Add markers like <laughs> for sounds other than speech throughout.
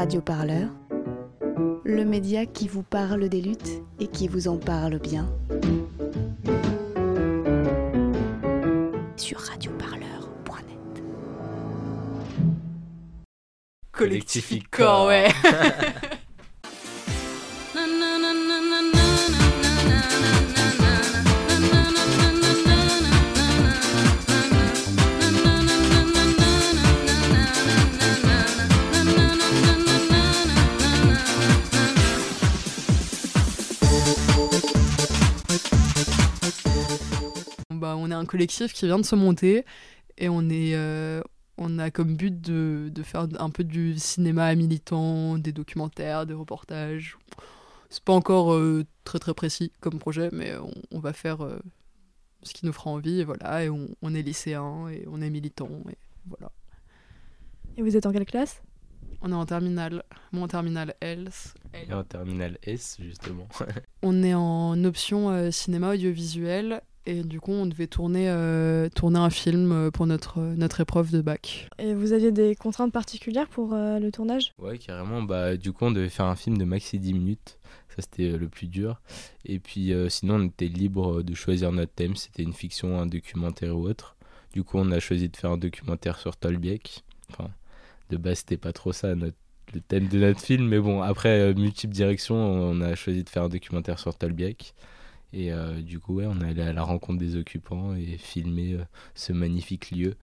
Radio Parleur, le média qui vous parle des luttes et qui vous en parle bien. Sur radioparleur.net. Collectificant, ouais. <laughs> collectif qui vient de se monter et on est euh, on a comme but de, de faire un peu du cinéma militant, des documentaires, des reportages. C'est pas encore euh, très très précis comme projet, mais on, on va faire euh, ce qui nous fera envie et voilà. Et on, on est lycéen et on est militant et voilà. Et vous êtes en quelle classe? On est en terminale, moi en terminale L. Et en terminale S, justement. <laughs> On est en option euh, cinéma audiovisuel et du coup on devait tourner, euh, tourner un film euh, pour notre, euh, notre épreuve de bac. Et vous aviez des contraintes particulières pour euh, le tournage? Ouais, carrément. Bah, du coup, on devait faire un film de maxi 10 minutes. Ça, c'était le plus dur. Et puis, euh, sinon, on était libre de choisir notre thème. C'était une fiction, un documentaire ou autre. Du coup, on a choisi de faire un documentaire sur Tolbiac. Enfin, de base, c'était pas trop ça, notre- le thème de notre film. Mais bon, après, euh, multiples directions, on a choisi de faire un documentaire sur Tolbiac. Et euh, du coup, ouais, on est allé à la rencontre des occupants et filmer euh, ce magnifique lieu.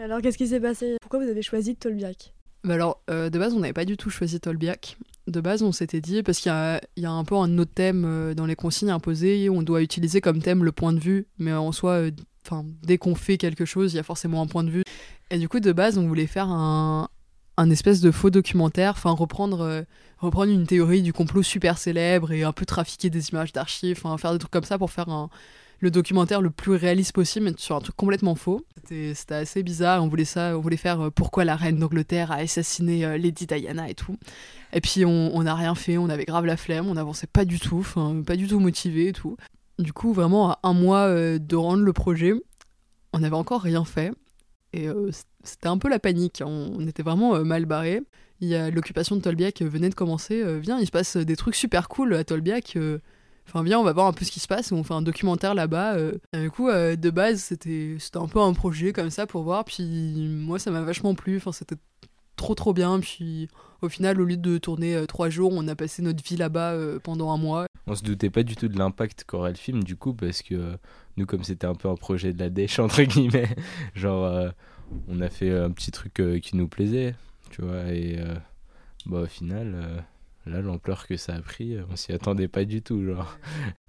Alors qu'est-ce qui s'est passé? Pourquoi vous avez choisi Tolbiac? Bah alors, euh, de base, on n'avait pas du tout choisi Tolbiac. De base, on s'était dit, parce qu'il y y a un peu un autre thème euh, dans les consignes imposées, on doit utiliser comme thème le point de vue, mais en soi, euh, enfin, dès qu'on fait quelque chose, il y a forcément un point de vue. Et du coup, de base, on voulait faire un, un espèce de faux documentaire, enfin, reprendre, euh, reprendre une théorie du complot super célèbre et un peu trafiquer des images d'archives, enfin, faire des trucs comme ça pour faire le documentaire le plus réaliste possible, mais sur un truc complètement faux. C'était assez bizarre. On voulait ça, on voulait faire euh, pourquoi la reine d'Angleterre a assassiné euh, Lady Diana et tout. Et puis on n'a rien fait, on avait grave la flemme, on n'avançait pas du tout, pas du tout motivé et tout. Du coup, vraiment à un mois de rendre le projet, on n'avait encore rien fait. Et c'était un peu la panique. On, on était vraiment euh, mal barré. Il y a l'occupation de Tolbiac euh, venait de commencer. Euh, viens, il se passe des trucs super cool à Tolbiac. Enfin, viens, on va voir un peu ce qui se passe. On fait un documentaire là-bas. du coup, de base, c'était un peu un projet comme ça pour voir. Puis moi, ça m'a vachement plu. Enfin, c'était trop trop bien. Puis au final, au lieu de tourner trois jours, on a passé notre vie là-bas pendant un mois. On se doutait pas du tout de l'impact qu'aurait le film, du coup, parce que nous, comme c'était un peu un projet de la dèche, <laughs> entre guillemets, genre, on a fait un petit truc euh, qui nous plaisait, tu vois, et euh, bah, au final, euh, là, l'ampleur que ça a pris, on s'y attendait pas du tout, genre.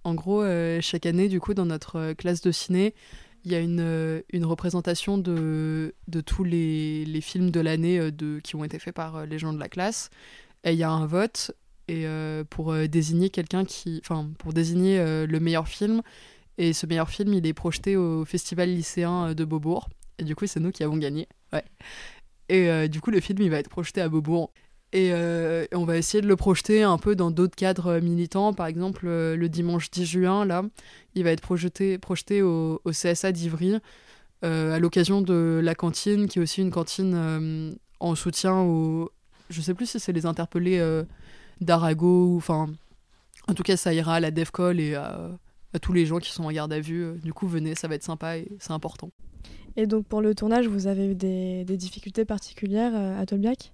En gros, chaque année, du coup, dans notre classe de ciné, il y a une, représentation de, de tous les, les films de l'année qui ont été faits par les gens de la classe. Et il y a un vote et, pour désigner quelqu'un qui. Enfin, pour désigner le meilleur film. Et ce meilleur film, il est projeté au festival lycéen de Beaubourg. Et du coup, c'est nous qui avons gagné. Ouais. Et euh, du coup, le film, il va être projeté à Beaubourg. Et, euh, on va essayer de le projeter un peu dans d'autres cadres euh, militants. Par exemple, le dimanche 10 juin, là, il va être projeté, projeté au, CSA d'Ivry à l'occasion de la cantine, qui est aussi une cantine en soutien aux. Je sais plus si c'est les interpellés d'Arago. Enfin, en tout cas, ça ira à la DEFCOL et à, tous les gens qui sont en garde à vue. Du coup, venez, ça va être sympa et c'est important. Et donc pour le tournage, vous avez eu des, difficultés particulières euh, à Tolbiac?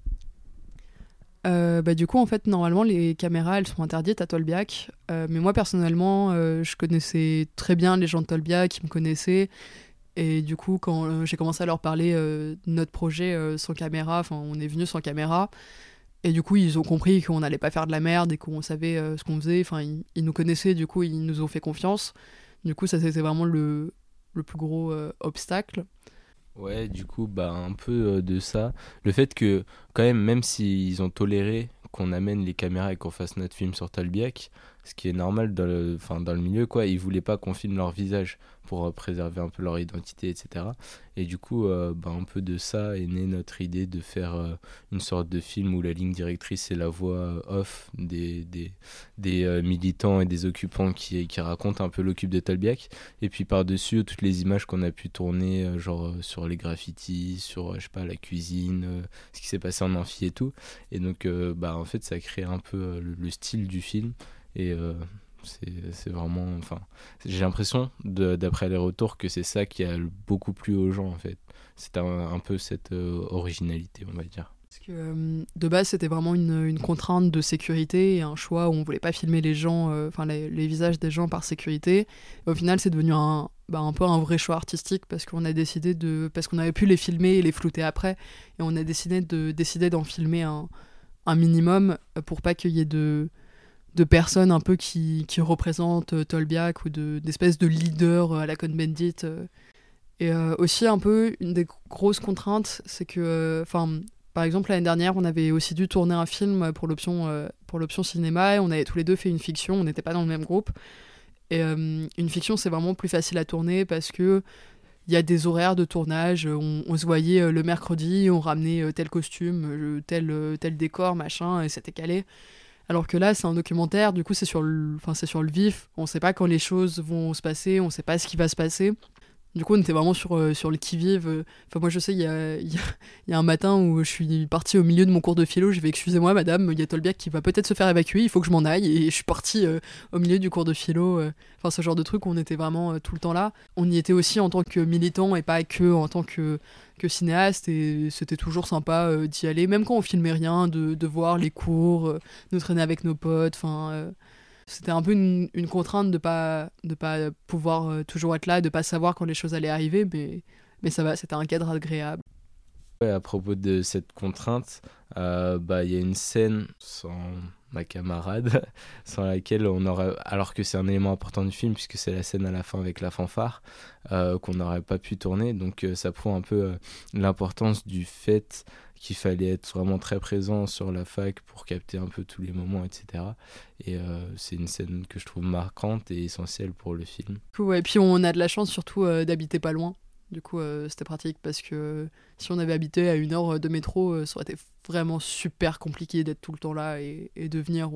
Euh, bah, du coup, en fait, normalement, les caméras, elles sont interdites à Tolbiac. Euh, mais moi, personnellement, je connaissais très bien les gens de Tolbiac, ils me connaissaient. Et du coup, quand j'ai commencé à leur parler de notre projet sans caméra, enfin, on est venu sans caméra. Et du coup, ils ont compris qu'on n'allait pas faire de la merde et qu'on savait ce qu'on faisait. Enfin, ils, ils nous connaissaient, du coup, ils nous ont fait confiance. Du coup, ça, c'était vraiment le, le plus gros euh, obstacle. Ouais, du coup, bah, un peu euh, de ça. Le fait que, quand même, même s'ils ont toléré qu'on amène les caméras et qu'on fasse notre film sur Tolbiac, ce qui est normal dans le, enfin, dans le milieu, quoi. Ils voulaient pas qu'on filme leur visage pour euh, préserver un peu leur identité, etc. Et du coup, euh, bah, un peu de ça est née notre idée de faire euh, une sorte de film où la ligne directrice est la voix off des, des, des militants et des occupants qui, qui racontent un peu l'occupe de Talbiac. Et puis par-dessus, toutes les images qu'on a pu tourner, genre sur les graffitis, sur, je sais pas, la cuisine, ce qui s'est passé en amphi et tout. Et donc, bah, en fait, ça crée un peu le style du film. Et euh, c'est vraiment. Enfin, j'ai l'impression, d'après les retours, que c'est ça qui a beaucoup plu aux gens, en fait. C'est un, peu cette euh, originalité, on va dire. Parce que euh, de base, c'était vraiment une, une, contrainte de sécurité et un choix où on voulait pas filmer les gens, enfin les, visages des gens par sécurité. Au final, c'est devenu un, bah, un peu un vrai choix artistique parce qu'on a décidé de. Parce qu'on avait pu les filmer et les flouter après. Et on a décidé de décider d'en filmer un, un minimum pour pas qu'il y ait de de personnes un peu qui, qui représentent euh, Tolbiac ou d'espèces de, leaders euh, à la Cohn-Bendit. Euh. Et aussi un peu une des grosses contraintes, c'est que, enfin, par exemple l'année dernière, on avait aussi dû tourner un film pour l'option pour l'option cinéma et on avait tous les deux fait une fiction. On n'était pas dans le même groupe. Et une fiction, c'est vraiment plus facile à tourner parce que il y a des horaires de tournage. On, on se voyait le mercredi, on ramenait tel costume, tel tel décor, machin, et c'était calé. Alors que là, c'est un documentaire, du coup, c'est sur, le... enfin, sur le vif. On ne sait pas quand les choses vont se passer, on ne sait pas ce qui va se passer. Du coup, on était vraiment sur, euh, sur le qui-vive. Enfin, moi, je sais, il y a, y, a, un matin où je suis partie au milieu de mon cours de philo. Je vais, excusez-moi, madame, il y a Tolbiac qui va peut-être se faire évacuer, il faut que je m'en aille. Et je suis partie euh, au milieu du cours de philo. Euh. Enfin, ce genre de truc, on était vraiment tout le temps là. On y était aussi en tant que militant et pas que en tant que, que cinéaste. Et c'était toujours sympa d'y aller, même quand on filmait rien, de, de voir les cours, de traîner avec nos potes. Enfin c'était un peu une, contrainte de pas de pas pouvoir euh, toujours être là, de pas savoir quand les choses allaient arriver, mais, mais ça va, c'était un cadre agréable. à propos de cette contrainte, euh, bah il y a une scène sans ma camarade, <laughs> sans laquelle on aurait, alors que c'est un élément important du film puisque c'est la scène à la fin avec la fanfare, euh, qu'on n'aurait pas pu tourner. Donc ça prouve un peu l'importance du fait qu'il fallait être vraiment très présent sur la fac pour capter un peu tous les moments, etc. Et euh, c'est une scène que je trouve marquante et essentielle pour le film. Ouais, et puis on a de la chance surtout euh, d'habiter pas loin. Du coup, euh, c'était pratique parce que si on avait habité à une heure de métro, ça aurait été vraiment super compliqué d'être tout le temps là et, de venir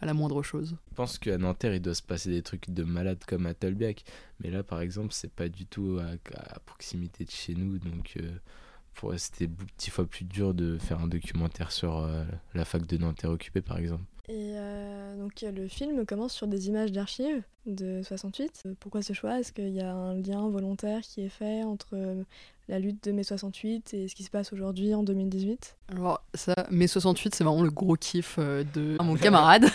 à la moindre chose. Je pense qu'à Nanterre, il doit se passer des trucs de malade comme à Tolbiac. Mais là, par exemple, c'est pas du tout à, proximité de chez nous. Donc c'était dix fois plus dur de faire un documentaire sur euh, la fac de Nanterre occupée, par exemple. Et euh, donc le film commence sur des images d'archives de 68. Euh, pourquoi ce choix? Est-ce qu'il y a un lien volontaire qui est fait entre la lutte de mai 68 et ce qui se passe aujourd'hui en 2018 Alors ça, mai 68, c'est vraiment le gros kiff de mon camarade.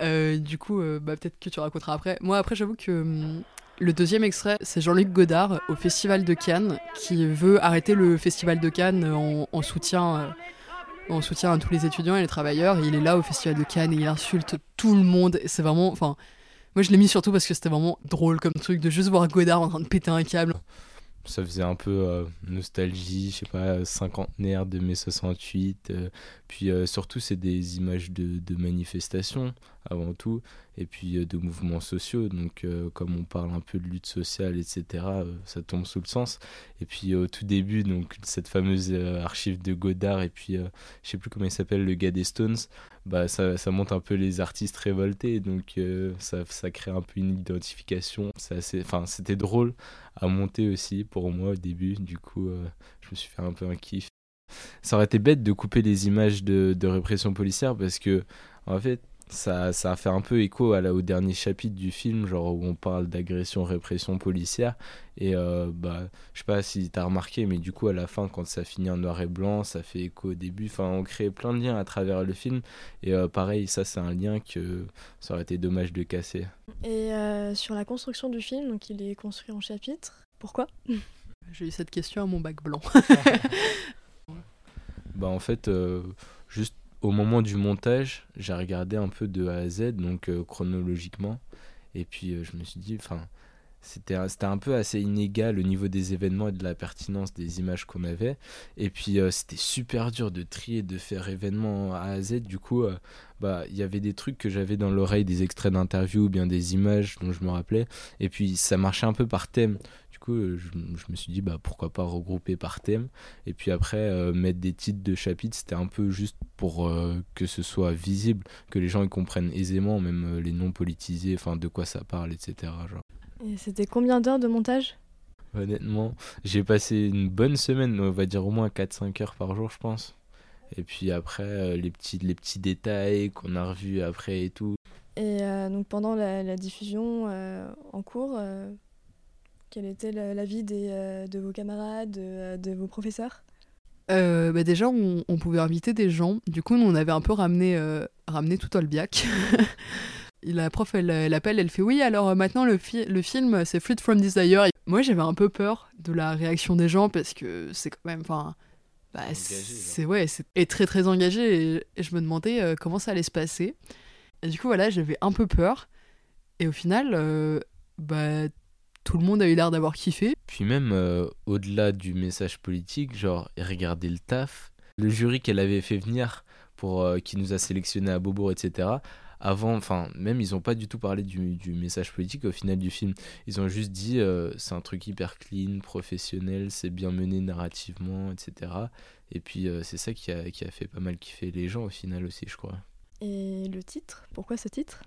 <laughs> du coup, bah, peut-être que tu raconteras après. Moi, après, j'avoue que hum, le deuxième extrait, c'est Jean-Luc Godard au Festival de Cannes qui veut arrêter le Festival de Cannes en, soutien. En soutien à tous les étudiants et les travailleurs. il est là au Festival de Cannes et il insulte tout le monde. C'est vraiment. Enfin, moi je l'ai mis surtout parce que c'était vraiment drôle comme truc de juste voir Godard en train de péter un câble ça faisait un peu euh, nostalgie, je sais pas, cinquantenaire de mai 68. Euh, puis euh, surtout, c'est des images de, de, manifestations avant tout, et puis de mouvements sociaux. Donc, comme on parle un peu de lutte sociale, etc., ça tombe sous le sens. Et puis au tout début, donc cette fameuse archive de Godard, et puis je sais plus comment il s'appelle, le gars des Stones, bah, ça, ça montre un peu les artistes révoltés, donc ça, ça crée un peu une identification. C'était drôle à monter aussi pour moi au début. Du coup, euh, je me suis fait un peu un kiff. Ça aurait été bête de couper les images de, de répression policière parce que, en fait, ça, ça a fait un peu écho à la, au dernier chapitre du film, genre où on parle d'agression, répression policière. Et euh, bah, je sais pas si t'as remarqué, mais du coup, à la fin, quand ça finit en noir et blanc, ça fait écho au début. Enfin, on crée plein de liens à travers le film. Et euh, pareil, ça, c'est un lien que ça aurait été dommage de casser. Et euh, sur la construction du film, donc il est construit en chapitres. Pourquoi? <laughs> J'ai eu cette question à mon bac blanc. <laughs> <laughs> bah, en fait, juste au moment du montage, j'ai regardé un peu de A à Z, donc euh, chronologiquement. Et puis euh, je me suis dit, enfin, c'était un, peu assez inégal au niveau des événements et de la pertinence des images qu'on avait. Et puis euh, c'était super dur de trier, de faire événement A à Z. Du coup, euh, bah il y avait des trucs que j'avais dans l'oreille, des extraits d'interviews ou bien des images dont je me rappelais. Et puis ça marchait un peu par thème. Du coup, euh, je, me suis dit bah pourquoi pas regrouper par thème. Et puis après mettre des titres de chapitres, c'était un peu juste pour que ce soit visible, que les gens ils comprennent aisément, même les noms politisés, enfin de quoi ça parle, etc. Et c'était combien d'heures de montage? Honnêtement, j'ai passé une bonne semaine, on va dire au moins 4-5 heures par jour, je pense. Et puis après, euh, les, petits, les petits détails qu'on a revus après et tout. Et euh, donc pendant la, la diffusion euh, en cours, euh, quel était la- l'avis des, euh, de vos camarades, de, de vos professeurs? Euh, bah déjà, on, on pouvait inviter des gens. Du coup, nous, on avait un peu ramené, euh, ramené tout Olbiac. <laughs> La prof, elle, elle appelle, elle fait Oui, alors euh, maintenant, le, fi- le film, c'est Fruit from Desire. Moi, j'avais un peu peur de la réaction des gens parce que c'est quand même. Enfin. Bah, c'est ouais, c'est et très très engagé. Et, et je me demandais euh, comment ça allait se passer. Et du coup, voilà, j'avais un peu peur. Et au final, euh, bah, tout le monde a eu l'air d'avoir kiffé. Puis même euh, au-delà du message politique, genre, regardez le taf. Le jury qu'elle avait fait venir pour euh, qui nous a sélectionné à Beaubourg, etc. Avant, enfin, même ils ont pas du tout parlé du, du message politique au final du film. Ils ont juste dit euh, c'est un truc hyper clean, professionnel, c'est bien mené narrativement, etc. Et puis euh, c'est ça qui a, qui a fait pas mal kiffer les gens au final aussi, je crois. Et le titre? Pourquoi ce titre?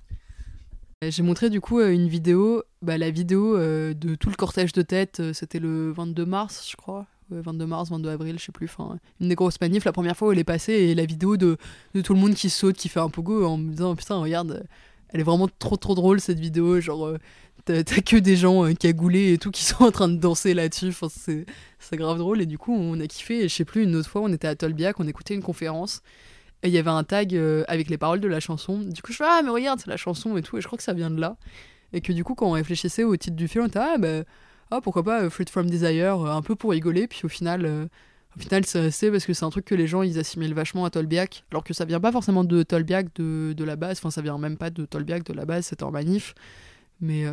Euh, J'ai montré du coup une vidéo, bah, la vidéo euh, de tout le cortège de tête, c'était le 22 mars, je crois. Ouais, 22 mars, 22 avril, je sais plus. Enfin, une des grosses manifs, la première fois où elle est passée, et la vidéo de, de tout le monde qui saute, qui fait un pogo en me disant Putain, regarde, euh, elle est vraiment trop trop drôle cette vidéo. Genre, euh, t'as que des gens euh, cagoulés et tout qui <laughs> sont en train de danser là-dessus. Enfin, c'est c'est grave drôle, et du coup, on a kiffé. Et je sais plus, une autre fois, on était à Tolbiac, on écoutait une conférence. Et il y avait un tag euh, avec les paroles de la chanson. Du coup, je fais Ah, mais regarde, c'est la chanson et tout. Et je crois que ça vient de là. Et que du coup, quand on réfléchissait au titre du film, on était Ah, bah, ah pourquoi pas euh, Fruit from Desire, euh, un peu pour rigoler. Puis au final, euh, au final c'est resté parce que c'est un truc que les gens ils assimilent vachement à Tolbiac. Alors que ça vient pas forcément de Tolbiac de, de la base. Enfin, ça vient même pas de Tolbiac de la base, c'était en manif. Mais,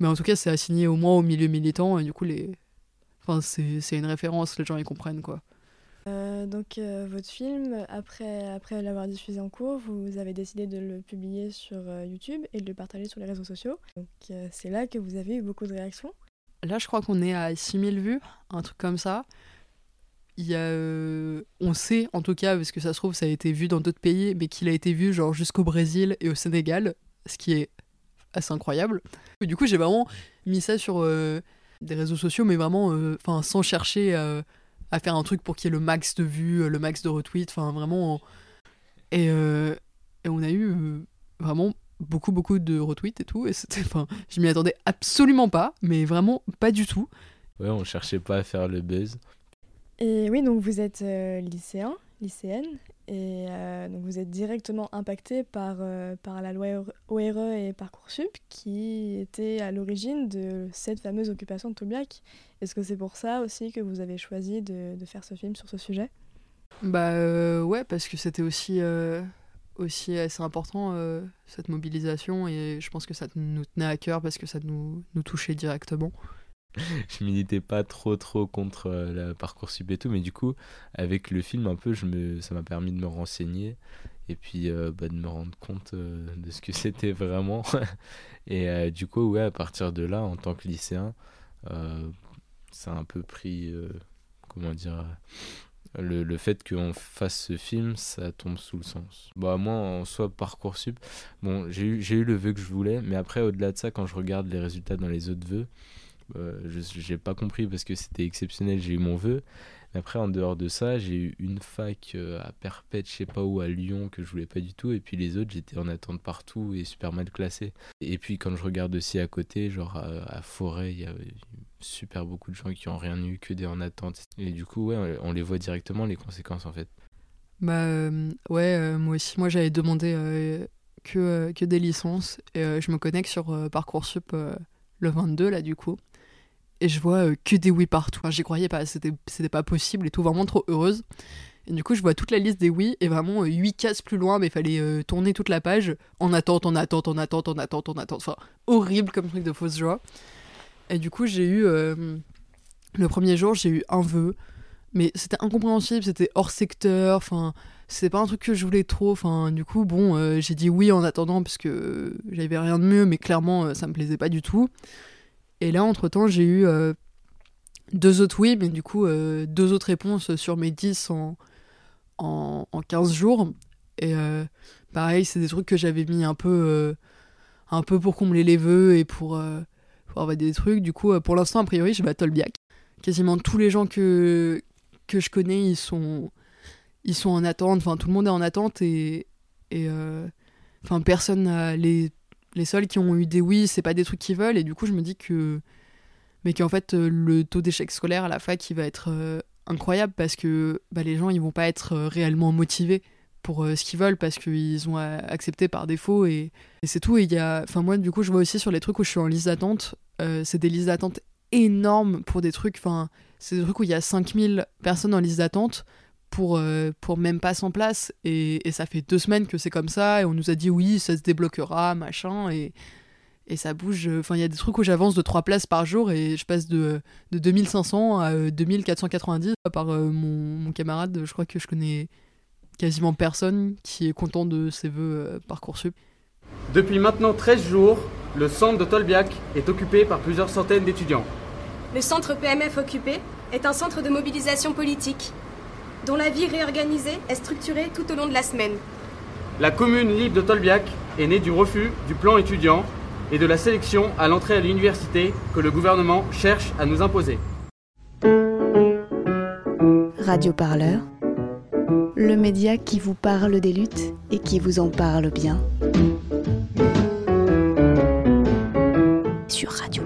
mais en tout cas, c'est assigné au moins au milieu militant. Et du coup, les. Enfin, c'est une référence, les gens ils comprennent quoi. Donc votre film, après, après l'avoir diffusé en cours, vous avez décidé de le publier sur YouTube et de le partager sur les réseaux sociaux. Donc c'est là que vous avez eu beaucoup de réactions. Là, je crois qu'on est à 6000 vues, un truc comme ça. Il y a, euh, on sait, en tout cas, parce que ça se trouve, ça a été vu dans d'autres pays, mais qu'il a été vu genre jusqu'au Brésil et au Sénégal, ce qui est assez incroyable. Du coup, j'ai vraiment mis ça sur euh, des réseaux sociaux, mais vraiment, euh, sans chercher à faire un truc pour qu'il y ait le max de vues, le max de retweets, enfin, vraiment. Et, on a eu vraiment beaucoup, beaucoup de retweets et tout, et c'était, enfin, je m'y attendais absolument pas, mais vraiment pas du tout. Ouais, on cherchait pas à faire le buzz. Et oui, donc vous êtes euh, lycéen, lycéenne, et euh, donc vous êtes directement impacté par, euh, par la loi ORE et Parcoursup qui était à l'origine de cette fameuse occupation de Tolbiac. Est-ce que c'est pour ça aussi que vous avez choisi de, de faire ce film sur ce sujet? Bah euh, ouais, parce que c'était aussi, euh, aussi assez important, euh, cette mobilisation, et je pense que ça nous tenait à cœur parce que ça nous, touchait directement. <laughs> je militais pas trop trop contre euh, la parcoursup et tout mais du coup avec le film un peu je me ça m'a permis de me renseigner et puis euh, bah, de me rendre compte de ce que <laughs> c'était vraiment <laughs> et du coup ouais à partir de là en tant que lycéen ça a un peu pris comment dire le, le fait qu'on fasse ce film ça tombe sous le sens bah moi en soi parcoursup bon j'ai eu eu le vœu que je voulais mais après au-delà de ça quand je regarde les résultats dans les autres vœux euh, j'ai pas compris parce que c'était exceptionnel, j'ai eu mon vœu. Mais après, en dehors de ça, j'ai eu une fac euh, à Perpète, je sais pas où, à Lyon, que je voulais pas du tout. Et puis les autres, j'étais en attente partout et super mal classé. Et puis quand je regarde aussi à côté, genre à, Forêt, il y a super beaucoup de gens qui ont rien eu, que des en attente. Et du coup, ouais, on les voit directement, les conséquences en fait. Bah euh, ouais, euh, moi aussi, moi j'avais demandé que, que des licences, et je me connecte sur Parcoursup le 22 là du coup, et je vois euh, que des oui partout. Enfin, J'y croyais pas, c'était pas possible et tout, vraiment trop heureuse. Et du coup, je vois toute la liste des oui, et vraiment euh, 8 cases plus loin, mais il fallait euh, tourner toute la page en attente, en attente, en attente, en attente, en attente. Enfin, horrible comme truc de fausse joie. Et du coup, j'ai eu. euh, le premier jour, j'ai eu un vœu. Mais c'était incompréhensible, c'était hors secteur. Enfin, c'était pas un truc que je voulais trop. Enfin, du coup, bon, euh, j'ai dit oui en attendant, parce que j'avais rien de mieux, mais clairement, euh, ça me plaisait pas du tout. Et là, entre-temps, j'ai eu euh, deux autres oui, mais du coup, euh, deux autres réponses sur mes 10 en, en, en 15 jours. Et euh, pareil, c'est des trucs que j'avais mis un peu, un peu pour combler les vœux et pour, pour avoir des trucs. Du coup, pour l'instant, a priori, je vais à Tolbiac. Quasiment tous les gens que, que je connais, ils sont, ils sont en attente. Enfin, tout le monde est en attente et, et enfin, personne les, les seuls qui ont eu des oui, c'est pas des trucs qu'ils veulent. Et du coup, je me dis que, mais qu'en fait, euh, le taux d'échec scolaire à la fac, il va être euh, incroyable parce que bah, les gens, ils vont pas être euh, réellement motivés pour ce qu'ils veulent parce qu'ils ont accepté par défaut et, et c'est tout. Et il y a, enfin moi, du coup, je vois aussi sur les trucs où je suis en liste d'attente, c'est des listes d'attente énormes pour des trucs. Enfin, c'est des trucs où il y a 5000 personnes en liste d'attente pour, euh, pour même pas 100 places. Et, et ça fait deux semaines que c'est comme ça. Et on nous a dit oui, ça se débloquera, machin. Et, et ça bouge. Enfin, il y a des trucs où j'avance de 3 places par jour et je passe de, de 2500 à euh, 2490 par euh, mon, mon camarade. Je crois que je connais quasiment personne qui est content de ses vœux euh, Parcoursup. Depuis maintenant 13 jours, le centre de Tolbiac est occupé par plusieurs centaines d'étudiants. Le centre PMF occupé est un centre de mobilisation politique, dont la vie réorganisée est structurée tout au long de la semaine. La commune libre de Tolbiac est née du refus du plan étudiant et de la sélection à l'entrée à l'université que le gouvernement cherche à nous imposer. Radio Parleur, le média qui vous parle des luttes et qui vous en parle bien. Sur Radio